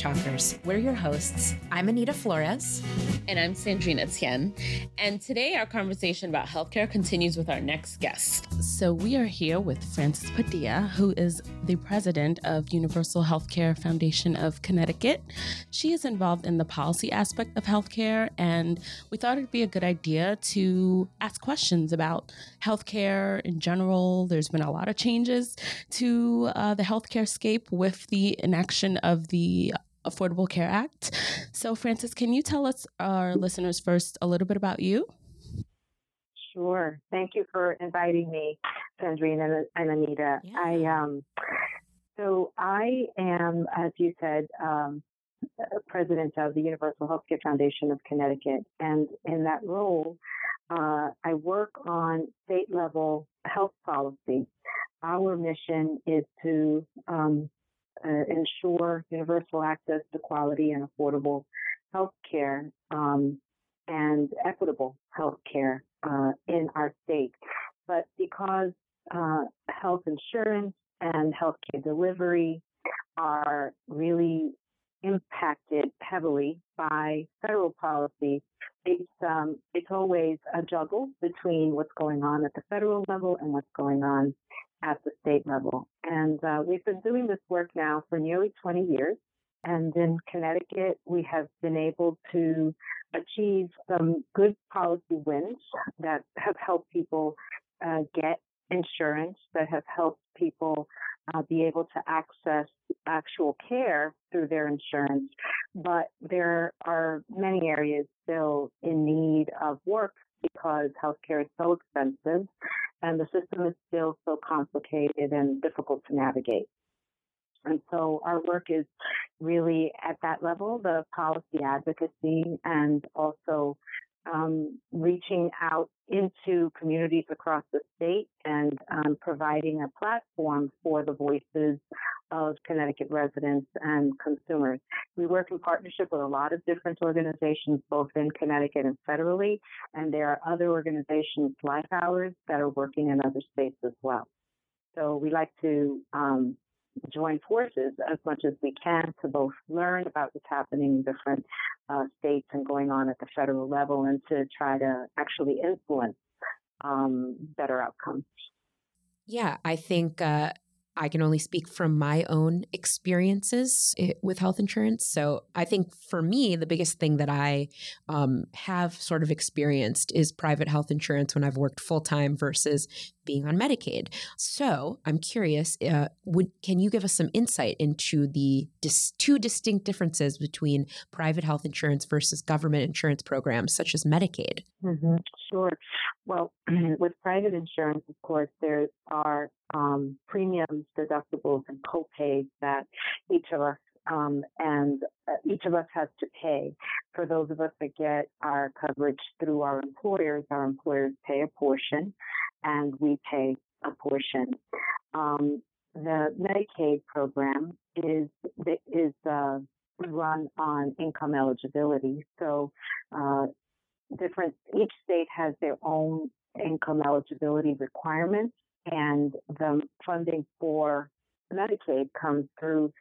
Talkers. We're your hosts. I'm Anita Flores. And I'm Sandrina Tien. And today our conversation about healthcare continues with our next guest. So we are here with Frances Padilla, who is the president of Universal Healthcare Foundation of Connecticut. She is involved in the policy aspect of healthcare, and we thought it'd be a good idea to ask questions about healthcare in general. There's been a lot of changes to uh, the healthcare scape with the inaction of the Affordable Care Act. So, Frances, can you tell us, our listeners, first a little bit about you? Sure. Thank you for inviting me, Sandrina and, Anita. Yeah. I um, so I am, as you said, um, president of the Universal Healthcare Foundation of Connecticut, and in that role, uh, I work on state level health policy. Our mission is to um, uh, ensure universal access to quality and affordable health care um, and equitable health care uh, in our state. But because uh, health insurance and healthcare delivery are really impacted heavily by federal policy, it's um, it's always a juggle between what's going on at the federal level and what's going on at the state level. And uh, we've been doing this work now for nearly 20 years. And in Connecticut, we have been able to achieve some good policy wins that have helped people uh, get insurance, that have helped people uh, be able to access actual care through their insurance. But there are many areas still in need of work because healthcare is so expensive and the system is still so complicated and difficult to navigate. And so our work is really at that level, the policy advocacy and also um, reaching out into communities across the state and um, providing a platform for the voices of Connecticut residents and consumers. We work in partnership with a lot of different organizations, both in Connecticut and federally, and there are other organizations like ours that are working in other states as well. So we like to um, join forces as much as we can to both learn about what's happening in different uh, states and going on at the federal level and to try to actually influence um, better outcomes. Yeah, I think uh, I can only speak from my own experiences eh, with health insurance. So I think for me, the biggest thing that I um, have sort of experienced is private health insurance when I've worked full time versus being on Medicaid. So I'm curious, uh, would can you give us some insight into the dis- two distinct differences between private health insurance versus government insurance programs such as Medicaid? Mm-hmm. Sure. Well, with private insurance, of course, there are um, premiums, deductibles, and copays that each of us um, and uh, each of us has to pay. For those of us that get our coverage through our employers, our employers pay a portion, and we pay a portion. Um, the Medicaid program is is uh, run on income eligibility, so uh, different. Each state has their own income eligibility requirements, and the funding for Medicaid comes through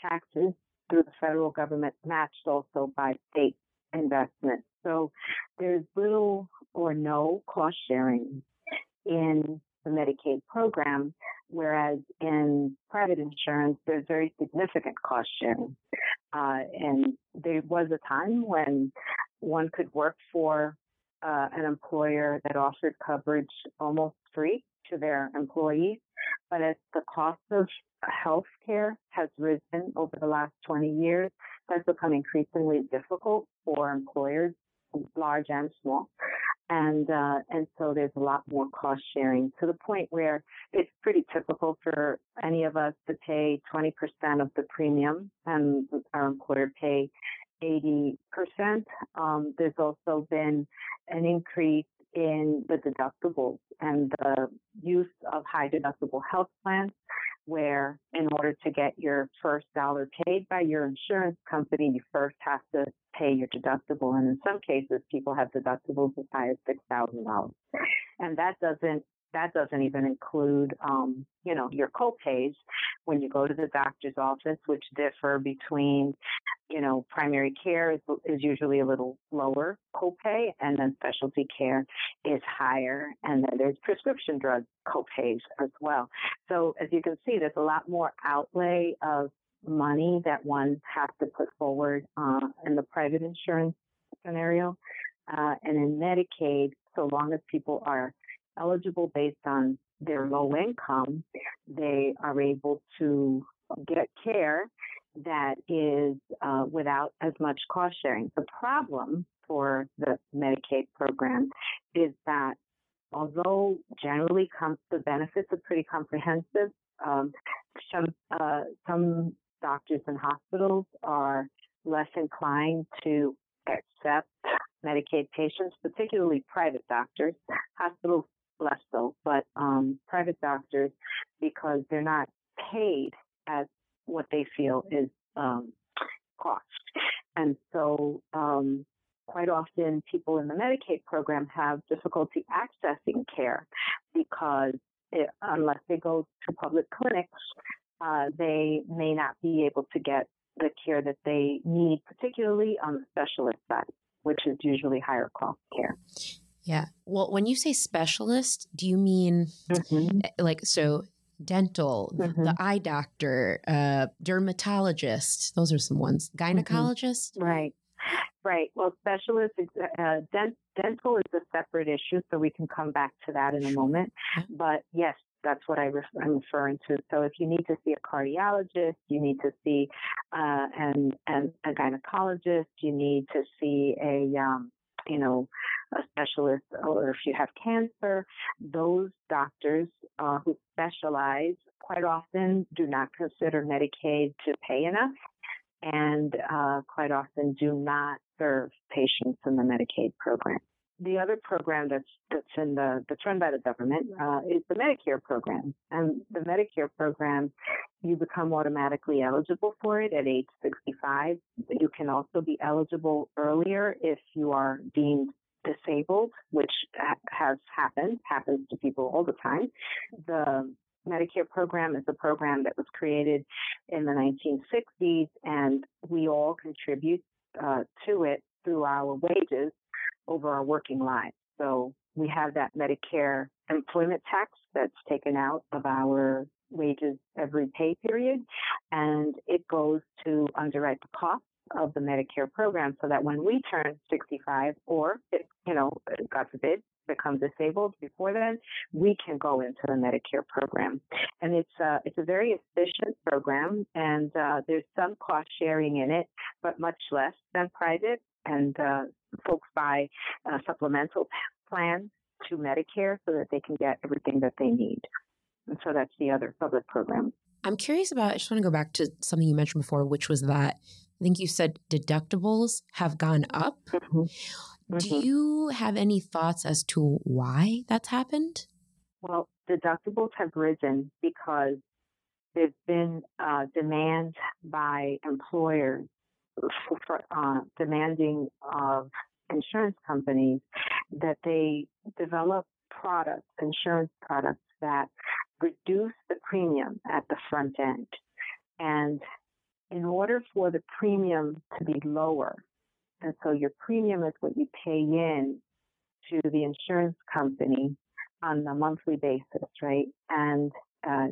taxes through the federal government, matched also by state investment. So there's little or no cost sharing in the Medicaid program, whereas in private insurance, there's very significant cost sharing. Uh, and there was a time when one could work for uh, an employer that offered coverage almost free to their employees. But as the cost of health care has risen over the last 20 years, that's become increasingly difficult for employers, large and small. And, uh, and so there's a lot more cost sharing to the point where it's pretty typical for any of us to pay 20% of the premium and our employer pay 80%. Um, there's also been an increase in the deductibles and the use of high deductible health plans where in order to get your first dollar paid by your insurance company, you first have to pay your deductible. And in some cases, people have deductibles as high as $6,000. And that doesn't that doesn't even include, um, you know, your copays when you go to the doctor's office, which differ between, you know, primary care is, is usually a little lower copay, and then specialty care is higher, and then there's prescription drug copays as well. So as you can see, there's a lot more outlay of money that one has to put forward uh, in the private insurance scenario. Uh, and in Medicaid, so long as people are eligible based on their low income, they are able to get care that is uh, without as much cost sharing. The problem for the Medicaid program is that although generally com- the benefits are pretty comprehensive, um, some uh, some doctors and hospitals are less inclined to accept Medicaid patients, particularly private doctors. Hospitals less so, but um, private doctors because they're not paid as what they feel is um, cost. And so um, quite often people in the Medicaid program have difficulty accessing care because it, unless they go to public clinics, uh, they may not be able to get the care that they need, particularly on the specialist side, which is usually higher cost care. Yeah. Well, when you say specialist, do you mean mm-hmm. Eh, like so dental, mm-hmm. the eye doctor, uh, dermatologist? Those are some ones. Mm-hmm. Gynecologist? Mm-hmm. Right. Right. Well, specialist, uh, dent- dental is a separate issue, so we can come back to that in a moment. But yes, that's what I I'm referring to. So if you need to see a cardiologist, you need to see uh, and and a gynecologist, you need to see a um, you know a specialist or if you have cancer, those doctors uh, who specialize quite often do not consider Medicaid to pay enough and uh, quite often do not serve patients in the Medicaid program. The other program that's that's in the that's run by the government uh, is the Medicare program, and the Medicare program you become automatically eligible for it at age 65. You can also be eligible earlier if you are deemed disabled, which has happened, happens to people all the time. The Medicare program is a program that was created in the 1960s, and we all contribute uh, to it through our wages over our working lives. So we have that Medicare employment tax that's taken out of our wages every pay period, and it goes to underwrite the cost of the Medicare program so that when we turn 65 or, you know, God forbid, become disabled before then, we can go into the Medicare program. And it's a, it's a very efficient program and uh, there's some cost sharing in it, but much less than private. And uh, folks buy uh, supplemental plans to Medicare so that they can get everything that they need. And so that's the other public program. I'm curious about, I just want to go back to something you mentioned before, which was that I think you said deductibles have gone up. Mm-hmm. Mm-hmm. Do you have any thoughts as to why that's happened? Well, deductibles have risen because there's been uh, demand by employers for, uh, demanding of insurance companies that they develop products, insurance products that reduce the premium at the front end. And in order for the premium to be lower, and so your premium is what you pay in to the insurance company on a monthly basis, right? And uh,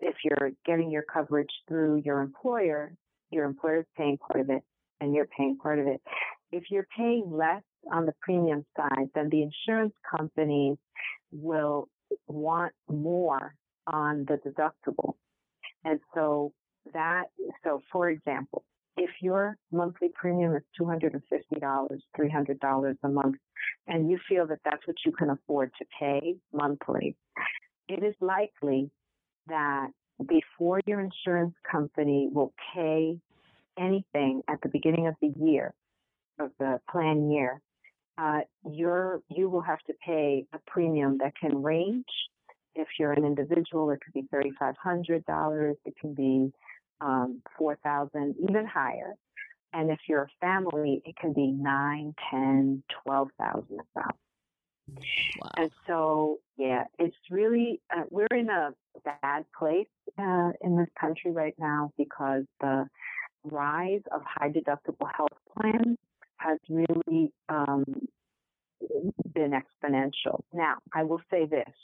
if you're getting your coverage through your employer, your employer is paying part of it and you're paying part of it. If you're paying less on the premium side, then the insurance companies will want more on the deductible. And so that, so for example, if your monthly premium is $250, $300 a month, and you feel that that's what you can afford to pay monthly, it is likely that before your insurance company will pay anything at the beginning of the year, of the plan year, uh, you will have to pay a premium that can range. If you're an individual, it could be $3,500. It can be um, 4,000, even higher. And if you're a family, it can be nine, ten, twelve thousand wow. And so, yeah, it's really, uh, we're in a bad place uh, in this country right now because the rise of high deductible health plans has really um, been exponential. Now, I will say this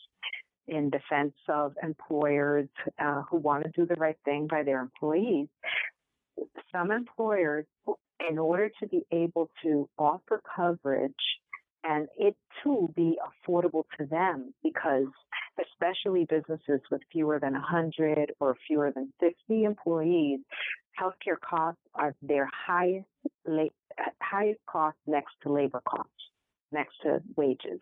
in defense of employers uh, who want to do the right thing by their employees. Some employers, in order to be able to offer coverage and it too be affordable to them because especially businesses with fewer than 100 or fewer than 50 employees, healthcare costs are their highest, highest cost next to labor costs, next to wages.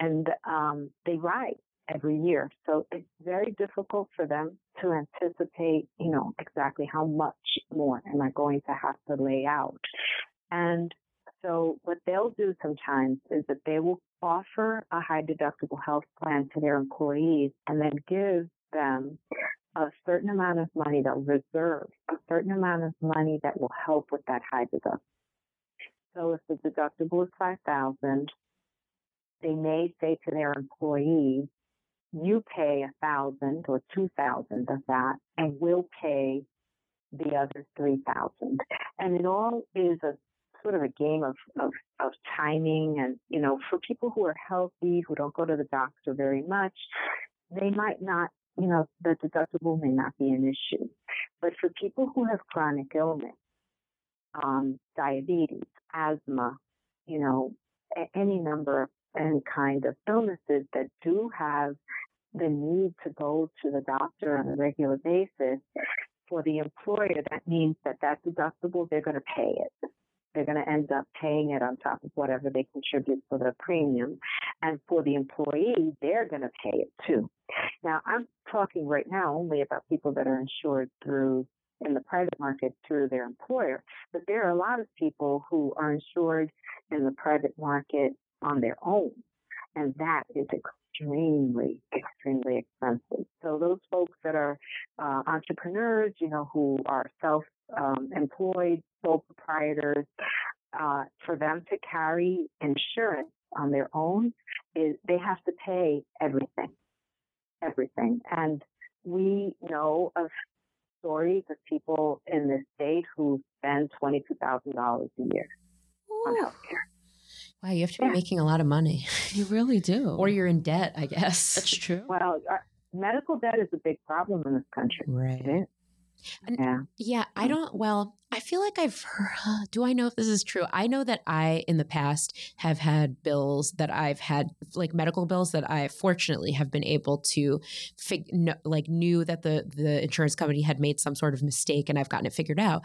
And um, they rise every year. So it's very difficult for them to anticipate, you know, exactly how much more am I going to have to lay out. And so what they'll do sometimes is that they will offer a high deductible health plan to their employees and then give them a certain amount of money, that will reserve a certain amount of money that will help with that high deductible. So if the deductible is 5000 they may say to their employees, you pay a thousand or two thousand of that and we'll pay the other three thousand. And it all is a sort of a game of, of, of timing and, you know, for people who are healthy, who don't go to the doctor very much, they might not, you know, the deductible may not be an issue. But for people who have chronic illness, um, diabetes, asthma, you know, any number of and kind of illnesses that do have the need to go to the doctor on a regular basis, for the employer, that means that that deductible, they're going to pay it. They're going to end up paying it on top of whatever they contribute for the premium. And for the employee, they're going to pay it too. Now, I'm talking right now only about people that are insured through in the private market through their employer, but there are a lot of people who are insured in the private market on their own. And that is extremely, extremely expensive. So those folks that are uh, entrepreneurs, you know, who are self-employed, um, employed sole proprietors, uh, for them to carry insurance on their own is they have to pay everything, everything. And we know of stories of people in this state who spend $22,000 a year Ooh. on healthcare. Wow, you have to be yeah. making a lot of money. You really do. or you're in debt, I guess. That's true. Well, medical debt is a big problem in this country. Right. Yeah. Yeah. I mm. don't, well, I feel like I've heard, do I know if this is true? I know that I, in the past, have had bills that I've had, like medical bills that I fortunately have been able to, fig, no, like, knew that the, the insurance company had made some sort of mistake and I've gotten it figured out.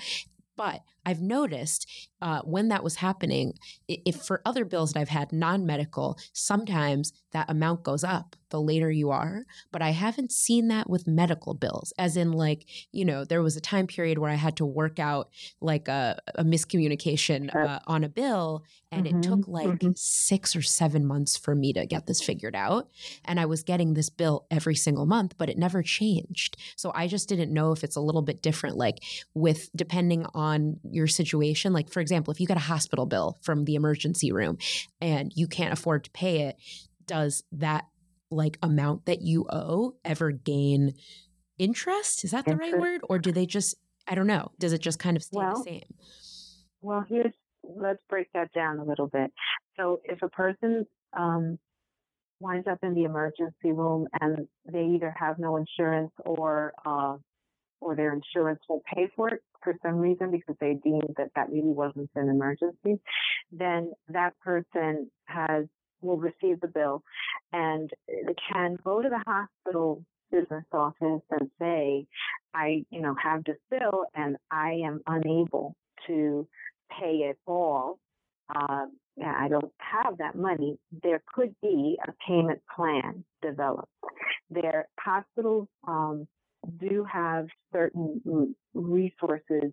But I've noticed uh, when that was happening, if for other bills that I've had non medical, sometimes that amount goes up the later you are. But I haven't seen that with medical bills, as in, like, you know, there was a time period where I had to work out like a, a miscommunication uh, on a bill, and mm-hmm, it took like mm-hmm. six or seven months for me to get this figured out. And I was getting this bill every single month, but it never changed. So I just didn't know if it's a little bit different, like, with depending on your situation. Like, for example, if you get a hospital bill from the emergency room and you can't afford to pay it, does that like amount that you owe ever gain interest? Is that the right word? Or do they just, I don't know, does it just kind of stay well, the same? Well, here's, let's break that down a little bit. So if a person um, winds up in the emergency room and they either have no insurance or uh, or their insurance won't pay for it for some reason because they deemed that that really wasn't an emergency, then that person has will receive the bill and can go to the hospital business office and say, I, you know, have this bill and I am unable to pay it all. Uh, I don't have that money. There could be a payment plan developed. Their hospitals um, do have certain resources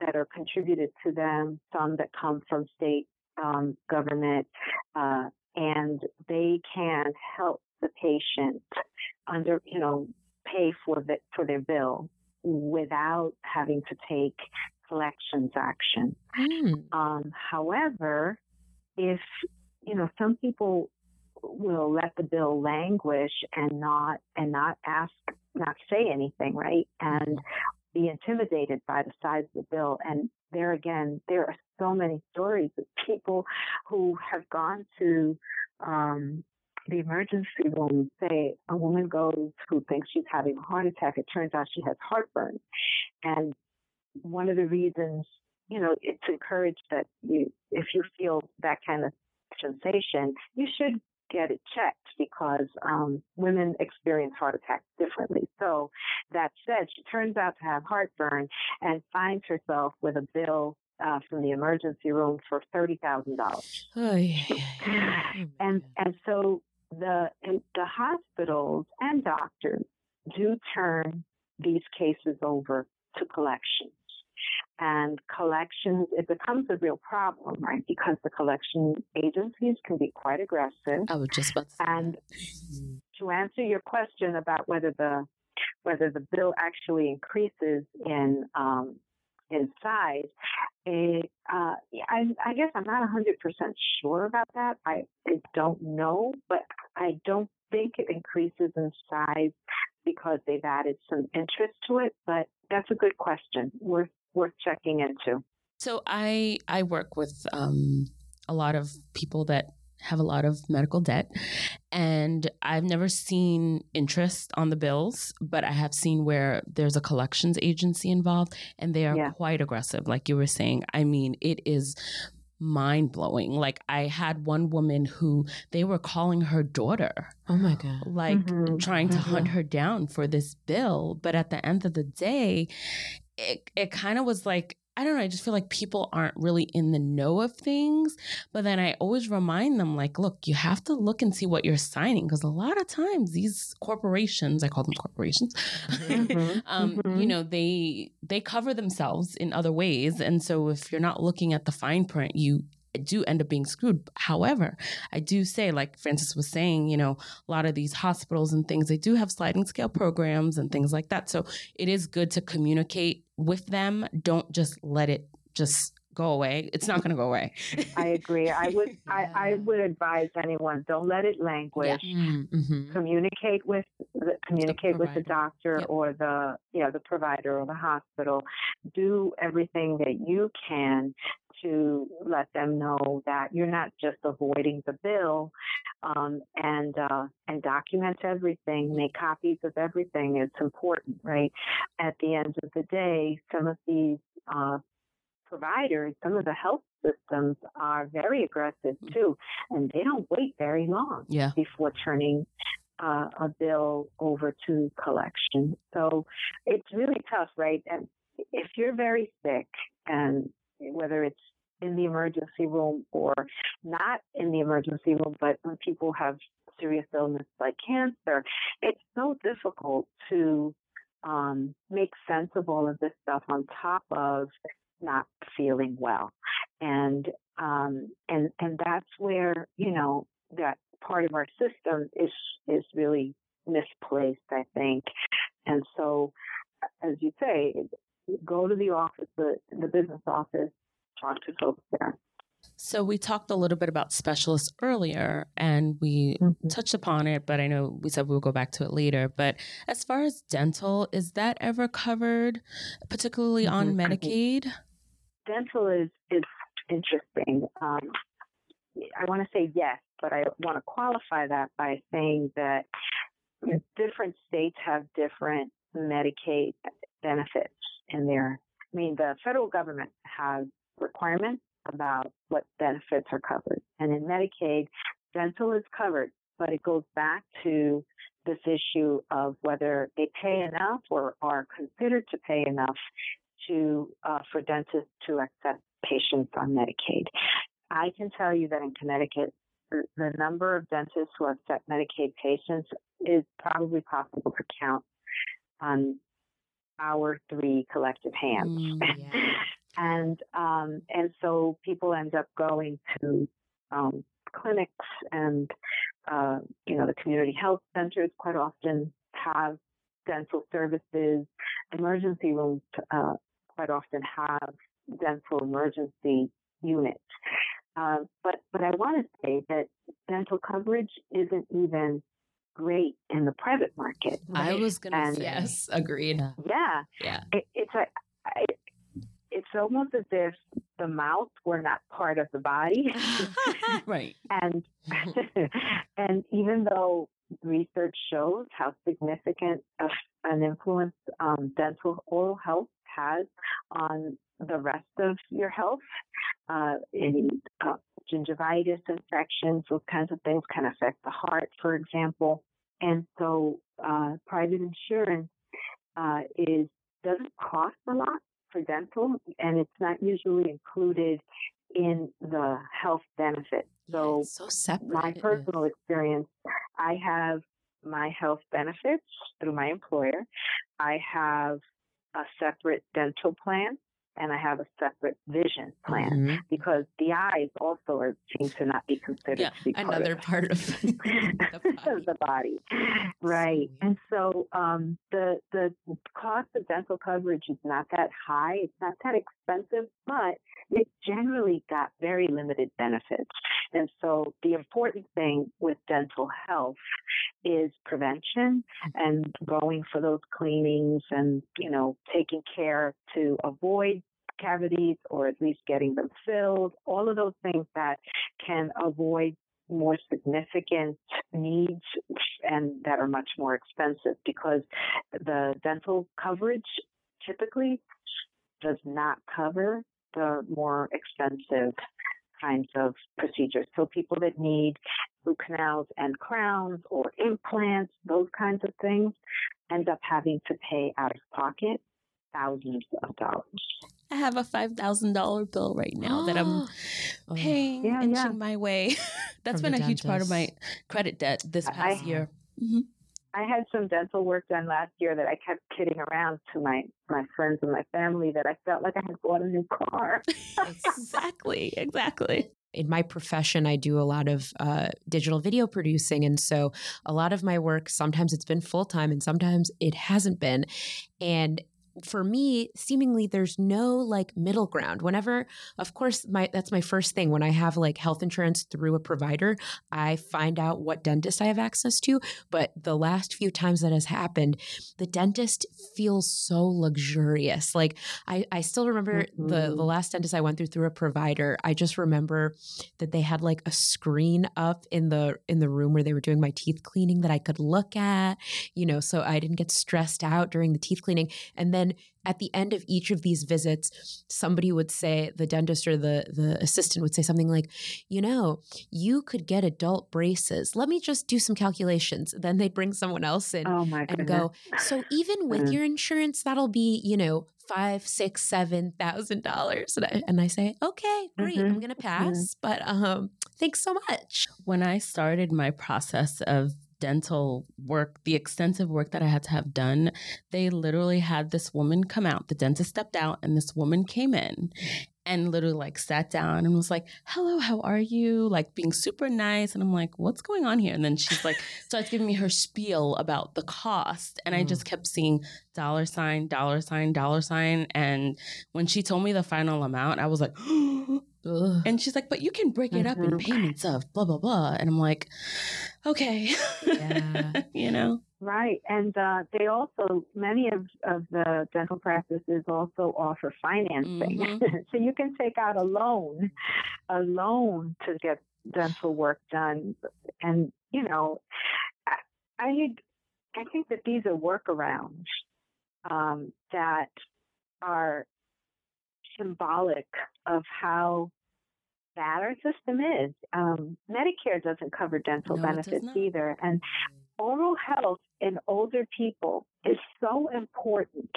that are contributed to them, some that come from state um, government, uh, and they can help the patient under, you know, pay for the, for their bill without having to take collections action. Mm. Um, however, if you know, some people will let the bill languish and not and not ask, not say anything, right? And be intimidated by the size of the bill. And there again, there are so many stories of people who have gone to um, the emergency room. Say a woman goes who thinks she's having a heart attack. It turns out she has heartburn, and one of the reasons, you know, it's encouraged that you, if you feel that kind of sensation, you should get it checked because um, women experience heart attacks differently. So that said, she turns out to have heartburn and finds herself with a bill uh, from the emergency room for thirty thousand dollars. and and so the the hospitals and doctors do turn these cases over to collections and collections, it becomes a real problem, right? Because the collection agencies can be quite aggressive. I was just about to And to answer your question about whether the whether the bill actually increases in um, in size, it, uh, I, I guess I'm not 100% sure about that. I, I don't know, but I don't think it increases in size because they've added some interest to it. But that's a good question. Worth worth checking into. So I I work with um, a lot of people that have a lot of medical debt and I've never seen interest on the bills, but I have seen where there's a collections agency involved and they are yeah. quite aggressive like you were saying. I mean, it is mind blowing. Like I had one woman who they were calling her daughter. Oh my god. Like mm-hmm. trying to mm-hmm. hunt her down for this bill, but at the end of the day, it it kind of was like I don't know. I just feel like people aren't really in the know of things. But then I always remind them, like, look, you have to look and see what you're signing because a lot of times these corporations, I call them corporations, mm-hmm, um, mm-hmm. you know, they they cover themselves in other ways, and so if you're not looking at the fine print, you do end up being screwed. However, I do say, like Frances was saying, you know, a lot of these hospitals and things, they do have sliding scale programs and things like that. So it is good to communicate with them. Don't just let it just go away. It's not going to go away. I agree. I would yeah. I, I would advise anyone don't let it languish. Yeah. Mm-hmm. Communicate with the, communicate the with the doctor yep. or the you know the provider or the hospital. Do everything that you can to let them know that you're not just avoiding the bill um, and uh, and document everything, make copies of everything. It's important, right? At the end of the day, some of these uh, providers, some of the health systems are very aggressive mm. too, and they don't wait very long yeah. before turning uh, a bill over to collection. So it's really tough, right? And if you're very sick and whether it's in the emergency room or not in the emergency room, but when people have serious illness like cancer, it's so difficult to um, make sense of all of this stuff on top of not feeling well, and um, and and that's where you know that part of our system is is really misplaced, I think, and so as you say, go to the office, the, the business office, talk to folks there. So we talked a little bit about specialists earlier and we mm-hmm. touched upon it, but I know we said we'll go back to it later. But as far as dental, is that ever covered, particularly mm-hmm. on Medicaid? Dental is is interesting. Um, I want to say yes, but I want to qualify that by saying that different states have different Medicaid benefits in there. I mean, the federal government has requirements about what benefits are covered. And in Medicaid, dental is covered, but it goes back to this issue of whether they pay enough or are considered to pay enough to uh, for dentists to accept patients on Medicaid. I can tell you that in Connecticut, the number of dentists who accept Medicaid patients is probably possible to count on our three collective hands. Mm, yeah. and um, and so people end up going to um, clinics and uh, you know the community health centers quite often have dental services. Emergency rooms uh, quite often have dental emergency units. Uh, but but I want to say that dental coverage isn't even great in the private market. Right? I was going to say yes, agreed. Yeah, yeah. It, it's a, it's almost as if the mouth were not part of the body, right? And and even though research shows how significant an influence um, dental oral health has on the rest of your health, uh, in uh, gingivitis infections, those kinds of things can affect the heart, for example. And so, uh, private insurance uh, is doesn't cost a lot for dental, and it's not usually included in the health benefit. So, so separate. My personal experience, I have my health benefits through my employer. I have a separate dental plan and I have a separate vision plan mm-hmm. because the eyes also are, seem to not be considered yeah, to be another part of, part of the, body. the body. Right. And so um, the the cost of dental coverage is not that high. It's not that expensive, but it generally got very limited benefits. And so the important thing with dental health is prevention and going for those cleanings and, you know, taking care to avoid cavities or at least getting them filled, all of those things that can avoid more significant needs and that are much more expensive because the dental coverage typically does not cover the more expensive kinds of procedures. So people that need root canals and crowns or implants, those kinds of things, end up having to pay out of pocket thousands of dollars. I have a five thousand dollar bill right now that I'm oh. paying yeah, inching yeah. my way. That's From been a huge part of my credit debt this past I, year. Mm-hmm. I had some dental work done last year that I kept kidding around to my my friends and my family that I felt like I had bought a new car. exactly, exactly. In my profession, I do a lot of uh, digital video producing. And so a lot of my work, sometimes it's been full time and sometimes it hasn't been. And for me seemingly there's no like middle ground whenever of course my that's my first thing when i have like health insurance through a provider i find out what dentist i have access to but the last few times that has happened the dentist feels so luxurious like i i still remember mm-hmm. the the mm-hmm. last dentist i went through through a provider i just remember that they had like a screen up in the in the room where they were doing my teeth cleaning that i could look at you know so i didn't get stressed out during the teeth cleaning and then at the end of each of these visits, somebody would say, the dentist or the, the assistant would say something like, you know, you could get adult braces. Let me just do some calculations. Then they'd bring someone else in oh and go, so even with mm. your insurance, that'll be, you know, five, six, seven thousand dollars. And I, and I say, okay, great, mm-hmm. I'm gonna mm-hmm. pass. Mm-hmm. But um, thanks so much. When I started my process of dental work, the extensive work that I had to have done, they literally had this woman come out. The dentist stepped out, and this woman came in and literally like sat down and was like, "Hello, how are you?" Like being super nice, and I'm like, "What's going on here?" And then she's like, starts giving me her spiel about the cost, and mm. I just kept seeing dollar sign, dollar sign, dollar sign, and when she told me the final amount, I was like. Ugh. And she's like, but you can break it up in mm-hmm. payments of blah, blah, blah. And I'm like, okay. Yeah. you know? Right. And uh, they also, many of, of the dental practices also offer financing. Mm-hmm. so you can take out a loan, a loan to get dental work done. And, you know, I, I, I think that these are workarounds um, that are symbolic of how bad our system is. Um, Medicare doesn't cover dental no, benefits either. And oral health in older people is so important.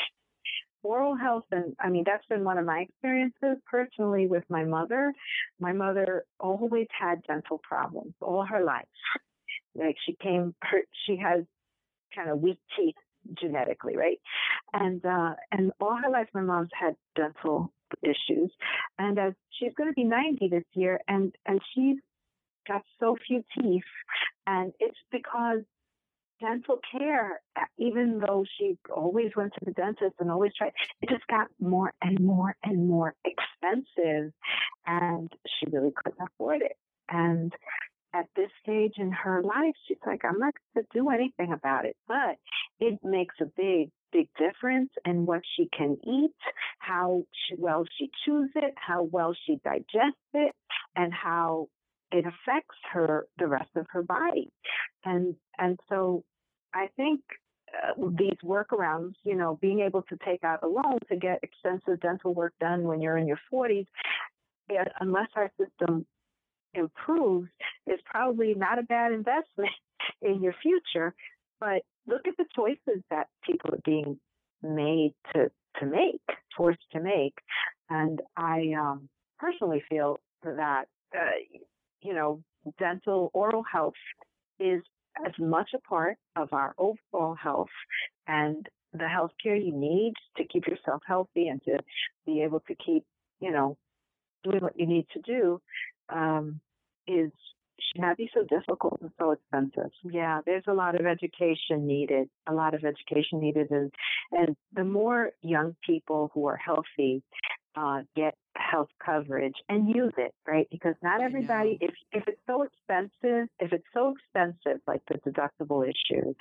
Oral health, and I mean, that's been one of my experiences personally with my mother. My mother always had dental problems all her life. Like she came, her, she has kind of weak teeth genetically, right? And uh, and all her life, my mom's had dental issues, and as she's going to be 90 this year, and and she's got so few teeth, and it's because dental care, even though she always went to the dentist and always tried, it just got more and more and more expensive, and she really couldn't afford it. And at this stage in her life, she's like, I'm not going to do anything about it. But it makes a big, big difference in what she can eat, how she, well she chews it, how well she digests it, and how it affects her, the rest of her body. And, and so I think uh, these workarounds, you know, being able to take out a loan to get extensive dental work done when you're in your 40s, unless our system improves is probably not a bad investment in your future. But look at the choices that people are being made to, to make, forced to make. And I um, personally feel that, uh, you know, dental oral health is as much a part of our overall health and the health care you need to keep yourself healthy and to be able to keep, you know, doing what you need to do um, is should not be so difficult and so expensive. Yeah, there's a lot of education needed, a lot of education needed. And, and the more young people who are healthy uh, get health coverage and use it, right? Because not everybody, if, if it's so expensive, if it's so expensive, like the deductible issue,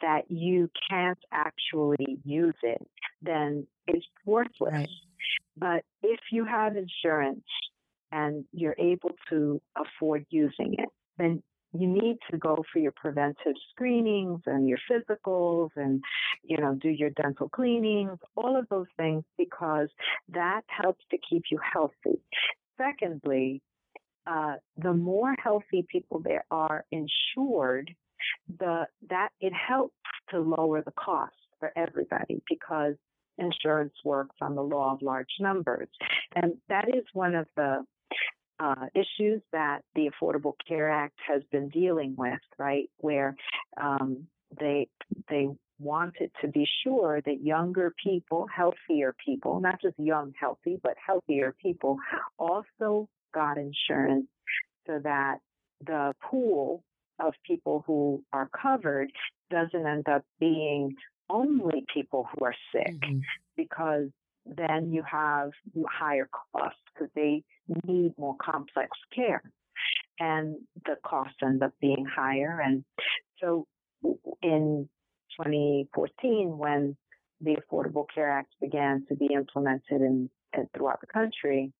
that you can't actually use it, then it's worthless. Right. But if you have insurance and you're able to afford using it, then you need to go for your preventive screenings and your physicals and you know do your dental cleanings all of those things because that helps to keep you healthy. Secondly uh, the more healthy people there are insured the that it helps to lower the cost for everybody because insurance works on the law of large numbers. And that is one of the uh, issues that the Affordable Care Act has been dealing with, right? Where um, they they wanted to be sure that younger people, healthier people, not just young healthy, but healthier people, also got insurance so that the pool of people who are covered doesn't end up being only people who are sick mm-hmm. because then you have higher costs because they need more complex care and the costs end up being higher. And so in 2014, when the Affordable Care Act began to be implemented in, in throughout the country,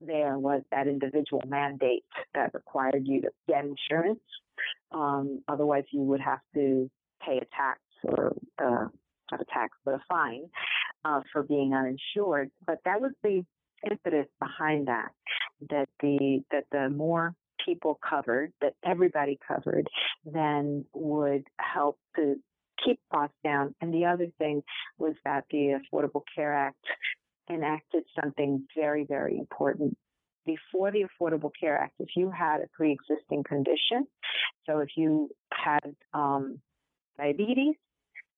there was that individual mandate that required you to get insurance. Um, otherwise, you would have to pay a tax or uh, not a tax, but a fine uh, for being uninsured. But that was the impetus behind that, that the that the more people covered, that everybody covered, then would help to keep costs down. And the other thing was that the Affordable Care Act enacted something very, very important. Before the Affordable Care Act, if you had a pre-existing condition, so if you had um, diabetes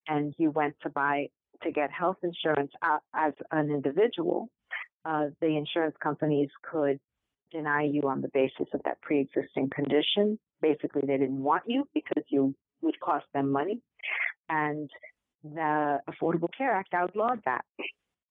and you went to buy to get health insurance as an individual, uh, the insurance companies could deny you on the basis of that pre-existing condition. Basically, they didn't want you because you would cost them money, and the Affordable Care Act outlawed that.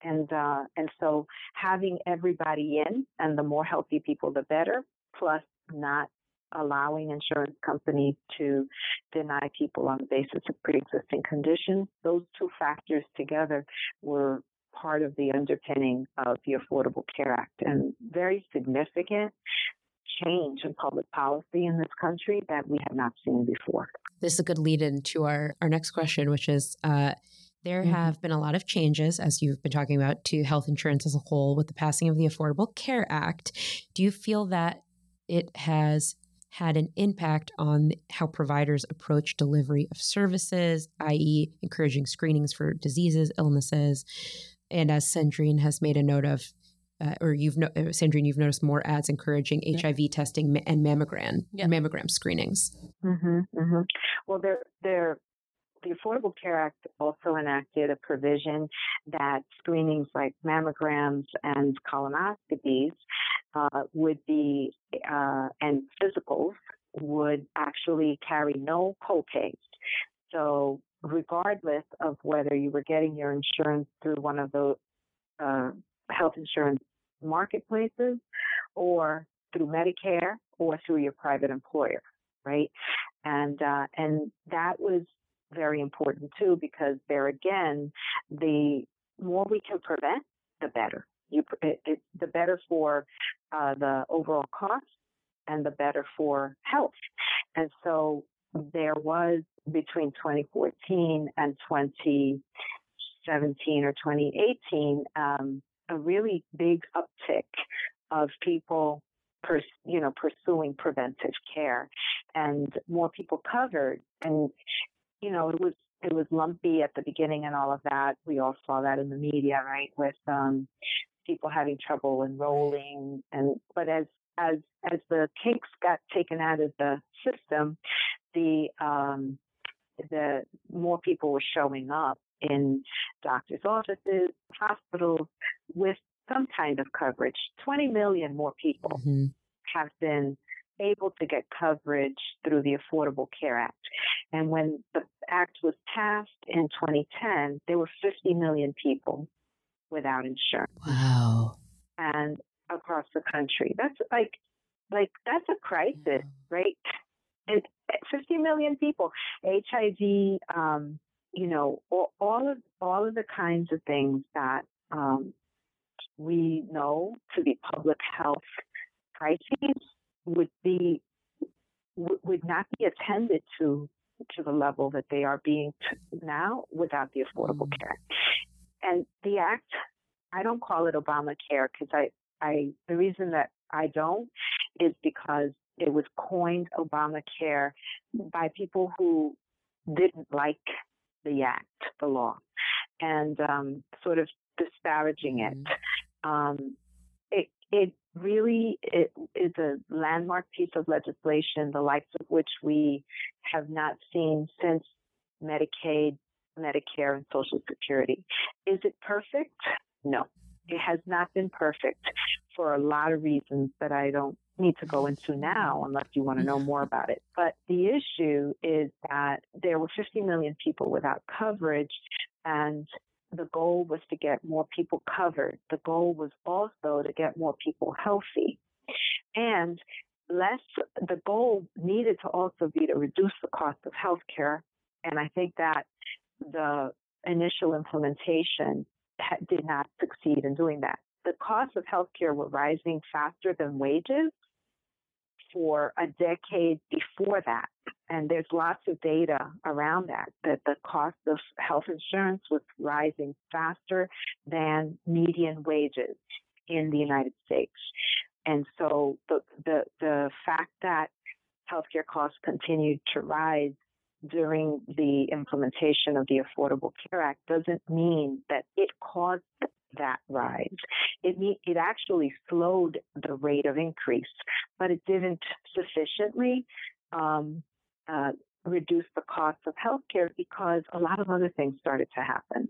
And uh, and so having everybody in, and the more healthy people, the better. Plus, not allowing insurance companies to deny people on the basis of pre-existing conditions. Those two factors together were part of the underpinning of the Affordable Care Act and very significant change in public policy in this country that we have not seen before. This is a good lead into our, our next question, which is uh, There mm-hmm. have been a lot of changes, as you've been talking about, to health insurance as a whole with the passing of the Affordable Care Act. Do you feel that it has had an impact on how providers approach delivery of services, i.e., encouraging screenings for diseases, illnesses, and as Sandrine has made a note of, uh, or you've no, uh, Sandrine, you've noticed more ads encouraging yeah. HIV testing and mammogram yeah. mammogram screenings. Mm-hmm, mm-hmm. Well, they're they're the Affordable Care Act also enacted a provision that screenings like mammograms and colonoscopies uh, would be, uh, and physicals would actually carry no copays. So, regardless of whether you were getting your insurance through one of the uh, health insurance marketplaces or through Medicare or through your private employer, right? And uh, and that was very important too because there again, the more we can prevent, the better. You, it, it, the better for uh, the overall cost and the better for health. And so there was between 2014 and 2017 or 2018 um, a really big uptick of people pers- you know pursuing preventive care and more people covered and you know, it was it was lumpy at the beginning and all of that. We all saw that in the media, right, with um, people having trouble enrolling. And but as as as the kinks got taken out of the system, the um, the more people were showing up in doctors' offices, hospitals with some kind of coverage. Twenty million more people mm-hmm. have been able to get coverage through the Affordable Care Act. And when the act was passed in 2010, there were 50 million people without insurance. Wow. And across the country. That's like like that's a crisis, yeah. right? And 50 million people, HIV, um, you know, all, all, of all of the kinds of things that um, we know to be public health crises would be would not be attended to to the level that they are being now without the Affordable mm. Care. And the act, I don't call it Obamacare because I, I, the reason that I don't is because it was coined Obamacare by people who didn't like the act, the law, and um, sort of disparaging it. Mm. Um, it it really it is a landmark piece of legislation, the likes of which we have not seen since Medicaid, Medicare, and Social Security. Is it perfect? No. It has not been perfect for a lot of reasons that I don't need to go into now unless you want to know more about it. But the issue is that there were 50 million people without coverage and the goal was to get more people covered. The goal was also to get more people healthy. And less, the goal needed to also be to reduce the cost of healthcare. And I think that the initial implementation did not succeed in doing that. The costs of healthcare were rising faster than wages for a decade before that. And there's lots of data around that, that the cost of health insurance was rising faster than median wages in the United States. And so the, the, the fact that healthcare costs continued to rise during the implementation of the Affordable Care Act doesn't mean that it caused that rise. It, it actually slowed the rate of increase, but it didn't sufficiently um, uh, reduce the cost of healthcare because a lot of other things started to happen.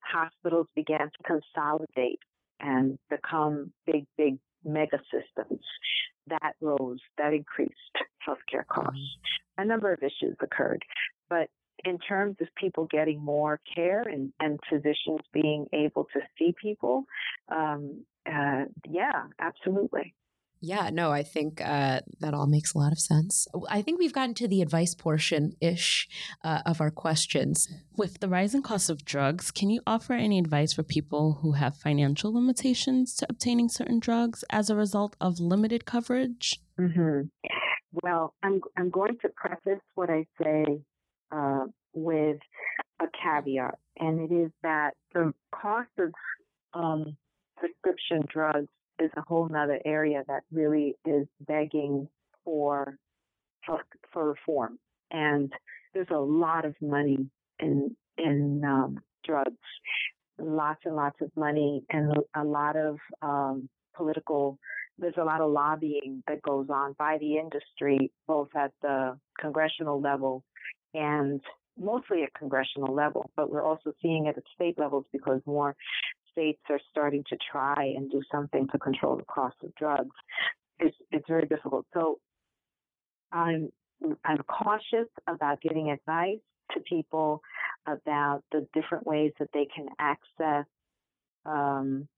Hospitals began to consolidate and become big, big mega systems. That rose, that increased healthcare costs. Mm-hmm. A number of issues occurred, but in terms of people getting more care and, and physicians being able to see people, um, uh, yeah, absolutely. Yeah, no, I think uh, that all makes a lot of sense. I think we've gotten to the advice portion ish uh, of our questions. With the rising cost of drugs, can you offer any advice for people who have financial limitations to obtaining certain drugs as a result of limited coverage? Mm-hmm. Well, I'm I'm going to preface what I say uh, with a caveat, and it is that the cost of um, prescription drugs is a whole nother area that really is begging for for reform. And there's a lot of money in in um, drugs, lots and lots of money, and a lot of um, political. There's a lot of lobbying that goes on by the industry, both at the congressional level and mostly at congressional level, but we're also seeing it at state levels because more states are starting to try and do something to control the cost of drugs. It's, it's very difficult. So I'm I'm cautious about giving advice to people about the different ways that they can access um,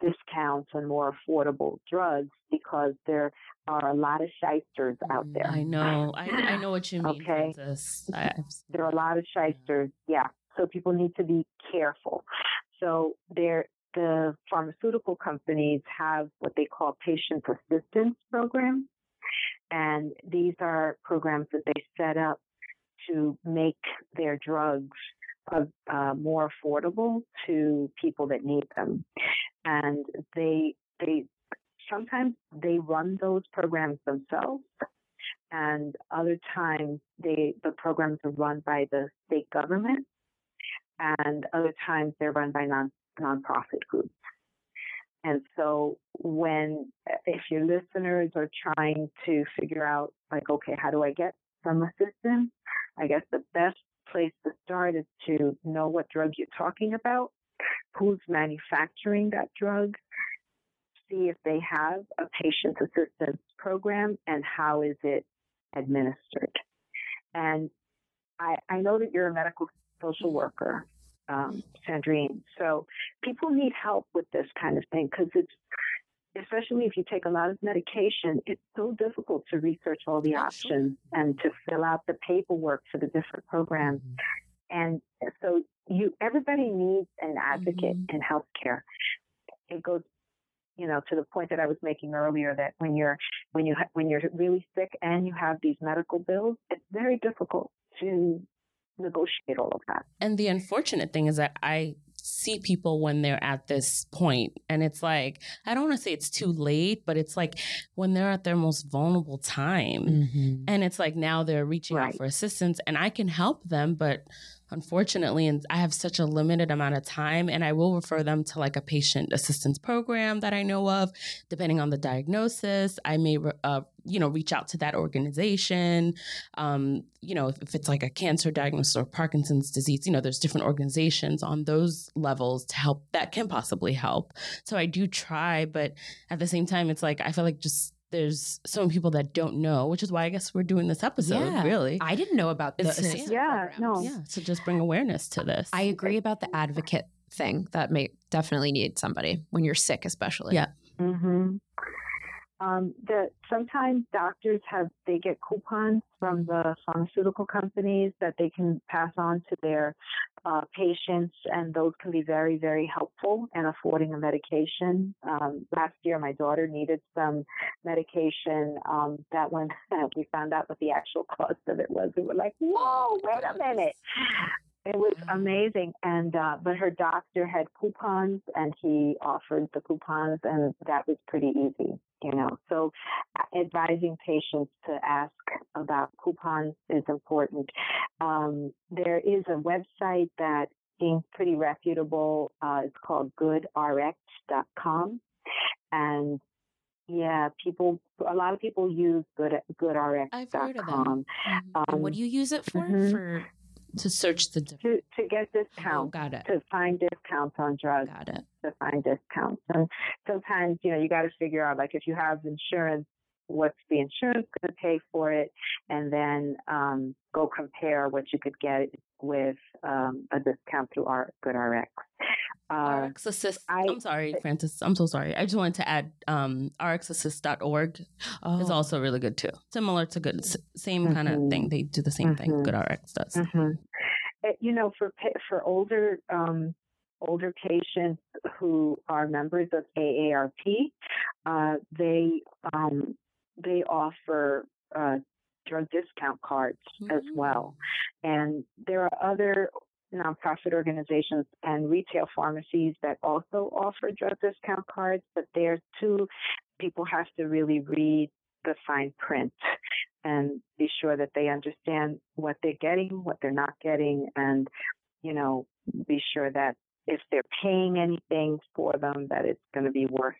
discounts and more affordable drugs because there are a lot of shysters out there. I know. I, I know what you mean. okay. there are a lot of shysters. Yeah. So people need to be careful. So there, the pharmaceutical companies have what they call patient assistance programs. And these are programs that they set up to make their drugs uh, uh, more affordable to people that need them. And they they sometimes they run those programs themselves, and other times they the programs are run by the state government, and other times they're run by non nonprofit groups. And so when, if your listeners are trying to figure out, like, okay, how do I get some assistance? I guess the best place to start is to know what drug you're talking about, who's manufacturing that drug, see if they have a patient assistance program, and how is it administered. And I, I know that you're a medical social worker, um, Sandrine. So people need help with this kind of thing because it's, especially if you take a lot of medication, it's so difficult to research all the options and to fill out the paperwork for the different programs. Mm-hmm. And so you, everybody needs an advocate mm-hmm. in healthcare. It goes you know, to the point that I was making earlier that when you're when you when you're really sick and you have these medical bills, it's very difficult to negotiate all of that. And the unfortunate thing is that I see people when they're at this point and it's like i don't want to say it's too late but it's like when they're at their most vulnerable time mm-hmm. and it's like now they're reaching right. out for assistance and i can help them but unfortunately and i have such a limited amount of time and i will refer them to like a patient assistance program that i know of depending on the diagnosis i may uh, you know reach out to that organization um, you know if, if, it's like a cancer diagnosis or parkinson's disease you know there's different organizations on those levels to help that can possibly help so i do try but at the same time it's like i feel like just there's so many people that don't know, which is why I guess we're doing this episode. Yeah. Really, I didn't know about this. Yeah, no, yeah. So just bring awareness to this. I agree about the advocate thing. That may definitely need somebody when you're sick, especially. Yeah. Mm-hmm. Um, that sometimes doctors have they get coupons from the pharmaceutical companies that they can pass on to their uh, patients, and those can be very very helpful in affording a medication. Um, last year, my daughter needed some medication. Um, that when we found out what the actual cost of it was, we were like, "Whoa, wait a minute!" It was amazing. And, uh, but her doctor had coupons and he offered the coupons and that was pretty easy, you know. So advising patients to ask about coupons is important. Um, there is a website that seems pretty reputable. Uh, it's called goodrx.com. And yeah, people. A lot of people use good goodrx.com. I've heard of them. Mm-hmm. Um, what do you use it for? Mm-hmm. For to search the to, to get discounts. Oh, got it. To find discounts on drugs. Got it. To find discounts, and sometimes you know you got to figure out like if you have insurance, what's the insurance going to pay for it, and then um, go compare what you could get with um, a discount through our Good RX. Uh, RX Assist. I, am sorry, Frances. I'm so sorry. I just wanted to add um, rxassist.org oh. is also really good too. Similar to Good, same mm-hmm. kind of thing. They do the same mm-hmm. thing. Good RX does. Mm-hmm. It, eh, you know, for for older um, older patients who are members of AARP, uh, they um, they offer uh, drug discount cards as mm. well, and there are other nonprofit organizations and retail pharmacies that also offer drug discount cards, but there too, people have to really read the fine print and be sure that they understand what they're getting, what they're not getting, and, you know, be sure that if they're paying anything for them, that it's going to be worth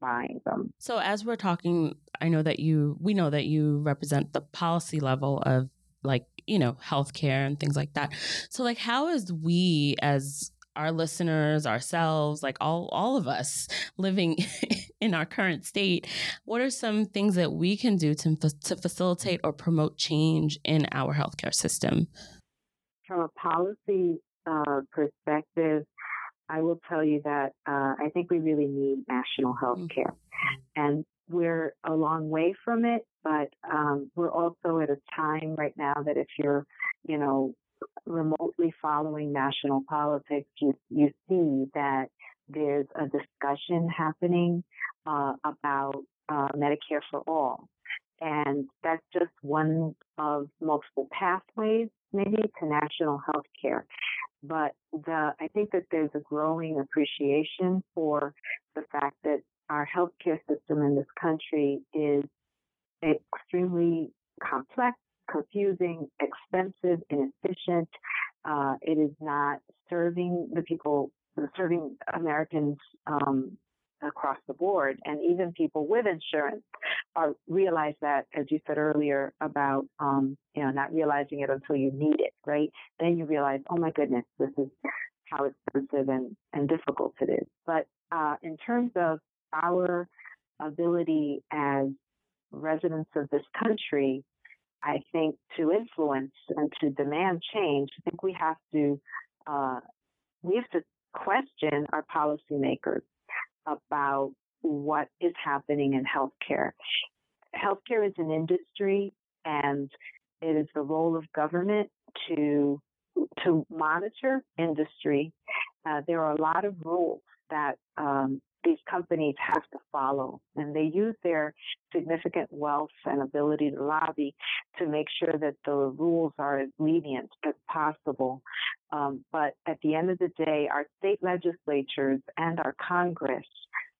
buying them. So as we're talking, I know that you, we know that you represent the policy level of like, you know, healthcare and things like that. So like how is we as our listeners, ourselves, like all all of us living in our current state, what are some things that we can do to to facilitate or promote change in our healthcare system? From a policy uh, perspective, I will tell you that uh, I think we really need national health mm. care. And we're a long way from it, but um, we're also at a time right now that if you're, you know, remotely following national politics, you, you see that there's a discussion happening uh, about uh, Medicare for all. And that's just one of multiple pathways, maybe, to national health care. But the, I think that there's a growing appreciation for the fact that our healthcare system in this country is extremely complex, confusing, expensive, inefficient. Uh, it is not serving the people, serving Americans um, across the board, and even people with insurance are realize that, as you said earlier, about um, you know not realizing it until you need it, right? Then you realize, oh my goodness, this is how expensive and, and difficult it is. But uh, in terms of our ability as residents of this country, I think to influence and to demand change, I think we have to uh, we have to question our policymakers about what is happening in healthcare. Healthcare is an industry, and it is the role of government to to monitor industry. Uh, there are a lot of rules that um, these companies have to follow, and they use their significant wealth and ability to lobby to make sure that the rules are as lenient as possible. Um, but at the end of the day, our state legislatures and our Congress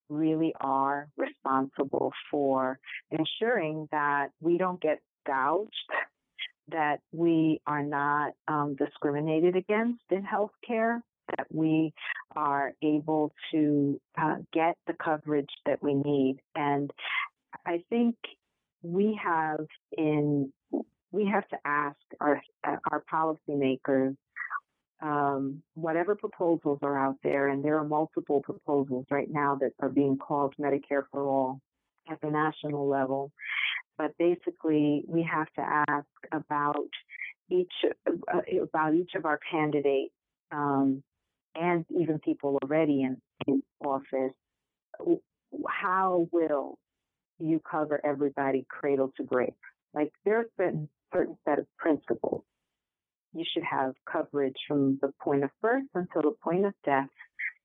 really are responsible for ensuring that we don't get gouged, that we are not um, discriminated against in healthcare, that we are able to uh, get the coverage that we need. And I think we have in we have to ask our our policymakers um, whatever proposals are out there, and there are multiple proposals right now that are being called Medicare for All at the national level. But basically, we have to ask about each uh, about each of our candidates um, and even people already in, in office. How will you cover everybody cradle to grave? Like there's been certain set of principles you should have coverage from the point of birth until the point of death.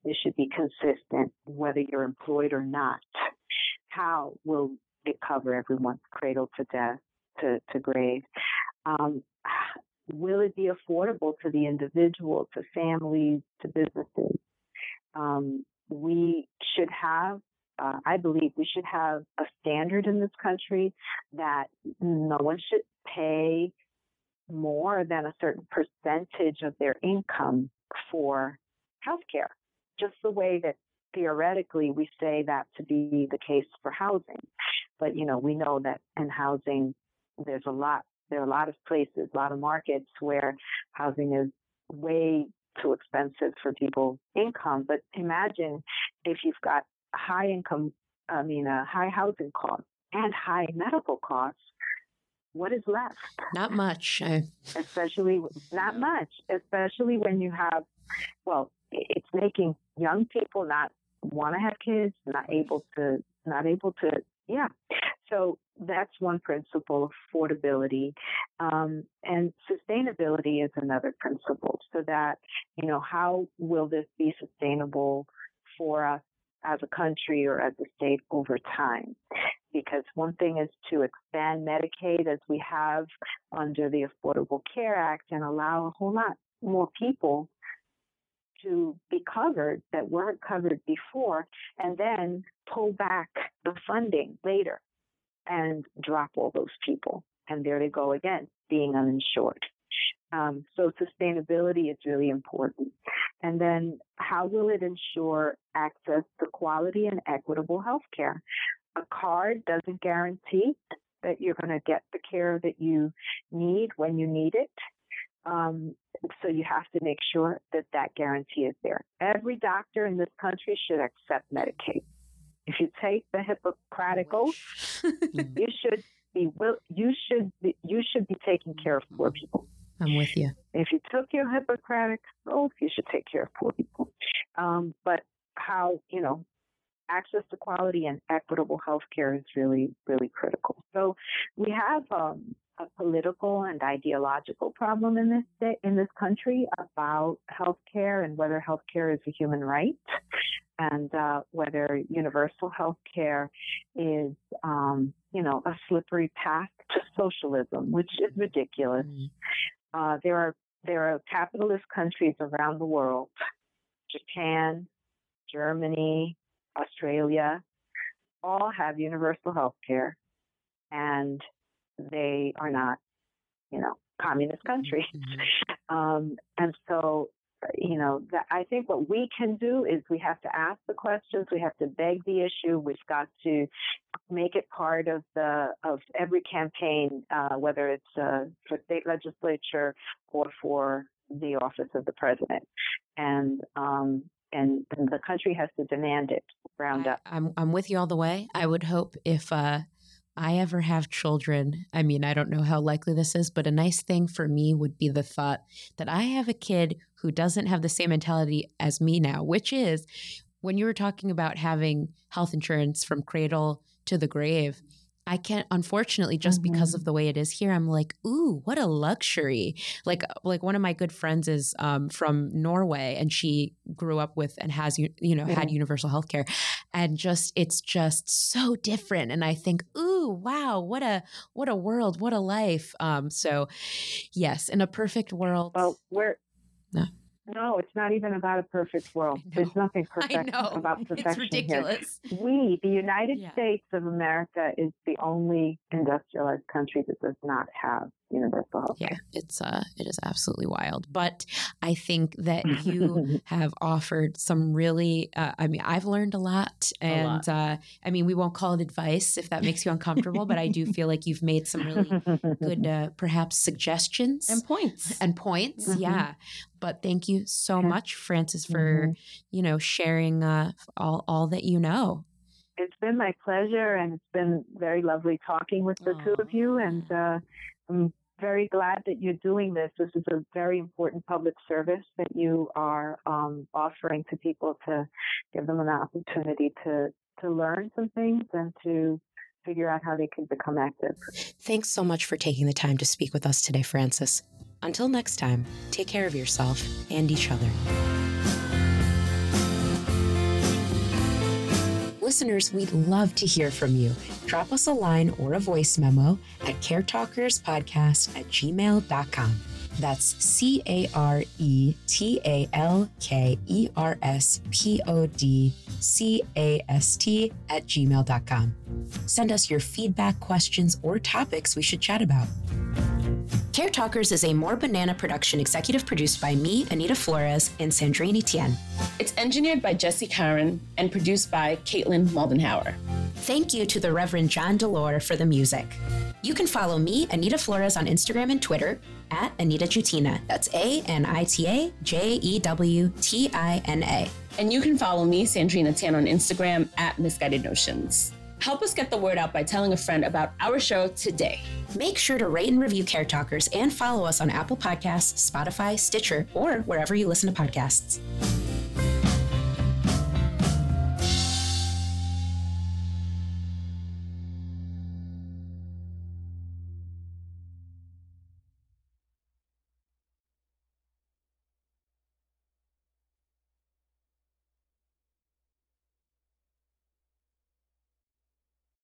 It should be consistent whether you're employed or not. How will it cover everyone's cradle to death, to, to grave? Um, will it be affordable to the individual, to families, to businesses? Um, we should have uh, I believe we should have a standard in this country that no one should pay more than a certain percentage of their income for healthcare, just the way that theoretically we say that to be the case for housing. But, you know, we know that in housing, there's a lot, there are a lot of places, a lot of markets where housing is way too expensive for people's income. But imagine if you've got high income, I mean, uh, high housing costs and high medical costs what is left? Not much. Especially not much, especially when you have, well, it's making young people not want to have kids, not able to, not able to, yeah. So that's one principle, affordability. Um, and sustainability is another principle. So that, you know, how will this be sustainable for us as a country or as a state over time? because one thing is to expand Medicaid as we have under the Affordable Care Act and allow a whole lot more people to be covered that weren't covered before and then pull back the funding later and drop all those people. And there they go again, being uninsured. Um, so sustainability is really important. And then how will it ensure access to quality and equitable health care? A card doesn't guarantee that you're going to get the care that you need when you need it. Um, so you have to make sure that that guarantee is there. Every doctor in this country should accept Medicaid. If you take the Hippocratic oath, you should be you should be, you should be taking care of poor people. I'm with you. If you took your Hippocratic oath, you should take care of poor people. Um, but how you know access to quality and equitable health care is really really critical. So we have um, a political and ideological problem in this state, in this country about healthcare and whether healthcare is a human right and uh, whether universal health care is, um, you know, a slippery path to socialism, which is ridiculous. Mm-hmm. Uh, there are there are capitalist countries around the world, Japan, Germany, Australia, all have universal health care, and they are not, you know, communist countries. Mm-hmm. Um, and so you know, that I think what we can do is we have to ask the questions, we have to beg the issue, we've got to make it part of the of every campaign, uh, whether it's uh, for state legislature or for the office of the president, and um, and, the country has to demand it round up. I, I'm, I'm with you all the way. I would hope if uh, I ever have children, I mean, I don't know how likely this is, but a nice thing for me would be the thought that I have a kid who doesn't have the same mentality as me now, which is when you were talking about having health insurance from cradle to the grave, I can't unfortunately just mm-hmm. because of the way it is here I'm like ooh what a luxury like like one of my good friends is um, from Norway and she grew up with and has you know mm-hmm. had universal health care and just it's just so different and I think ooh wow what a what a world what a life um so yes in a perfect world well we're no no, it's not even about a perfect world. There's nothing perfect about perfection it's ridiculous. here. We, the United yeah. States of America, is the only industrialized country that does not have universal health Yeah, it's uh, it is absolutely wild. But I think that you have offered some really. Uh, I mean, I've learned a lot, and a lot. Uh, I mean, we won't call it advice if that makes you uncomfortable. but I do feel like you've made some really good, uh, perhaps suggestions and points and points. Mm-hmm. Yeah. But thank you so much, Frances for mm-hmm. you know sharing uh, all all that you know. It's been my pleasure, and it's been very lovely talking with the Aww. two of you. And uh, I'm very glad that you're doing this. This is a very important public service that you are um, offering to people to give them an opportunity to to learn some things and to figure out how they can become active. Thanks so much for taking the time to speak with us today, Frances. Until next time, take care of yourself and each other. Listeners, we'd love to hear from you. Drop us a line or a voice memo at caretalkerspodcast at gmail.com. That's C A R E T A L K E R S P O D C A S T at gmail.com. Send us your feedback, questions, or topics we should chat about. Care Talkers is a More Banana production executive produced by me, Anita Flores, and Sandrine Etienne. It's engineered by Jesse Karen and produced by Caitlin Moldenhauer. Thank you to the Reverend John DeLore for the music. You can follow me, Anita Flores, on Instagram and Twitter at Anita Jewtina. That's A N I T A J E W T I N A. And you can follow me, Sandrine Etienne, on Instagram at Misguided Notions. Help us get the word out by telling a friend about our show today. Make sure to rate and review Care Talkers and follow us on Apple Podcasts, Spotify, Stitcher, or wherever you listen to podcasts.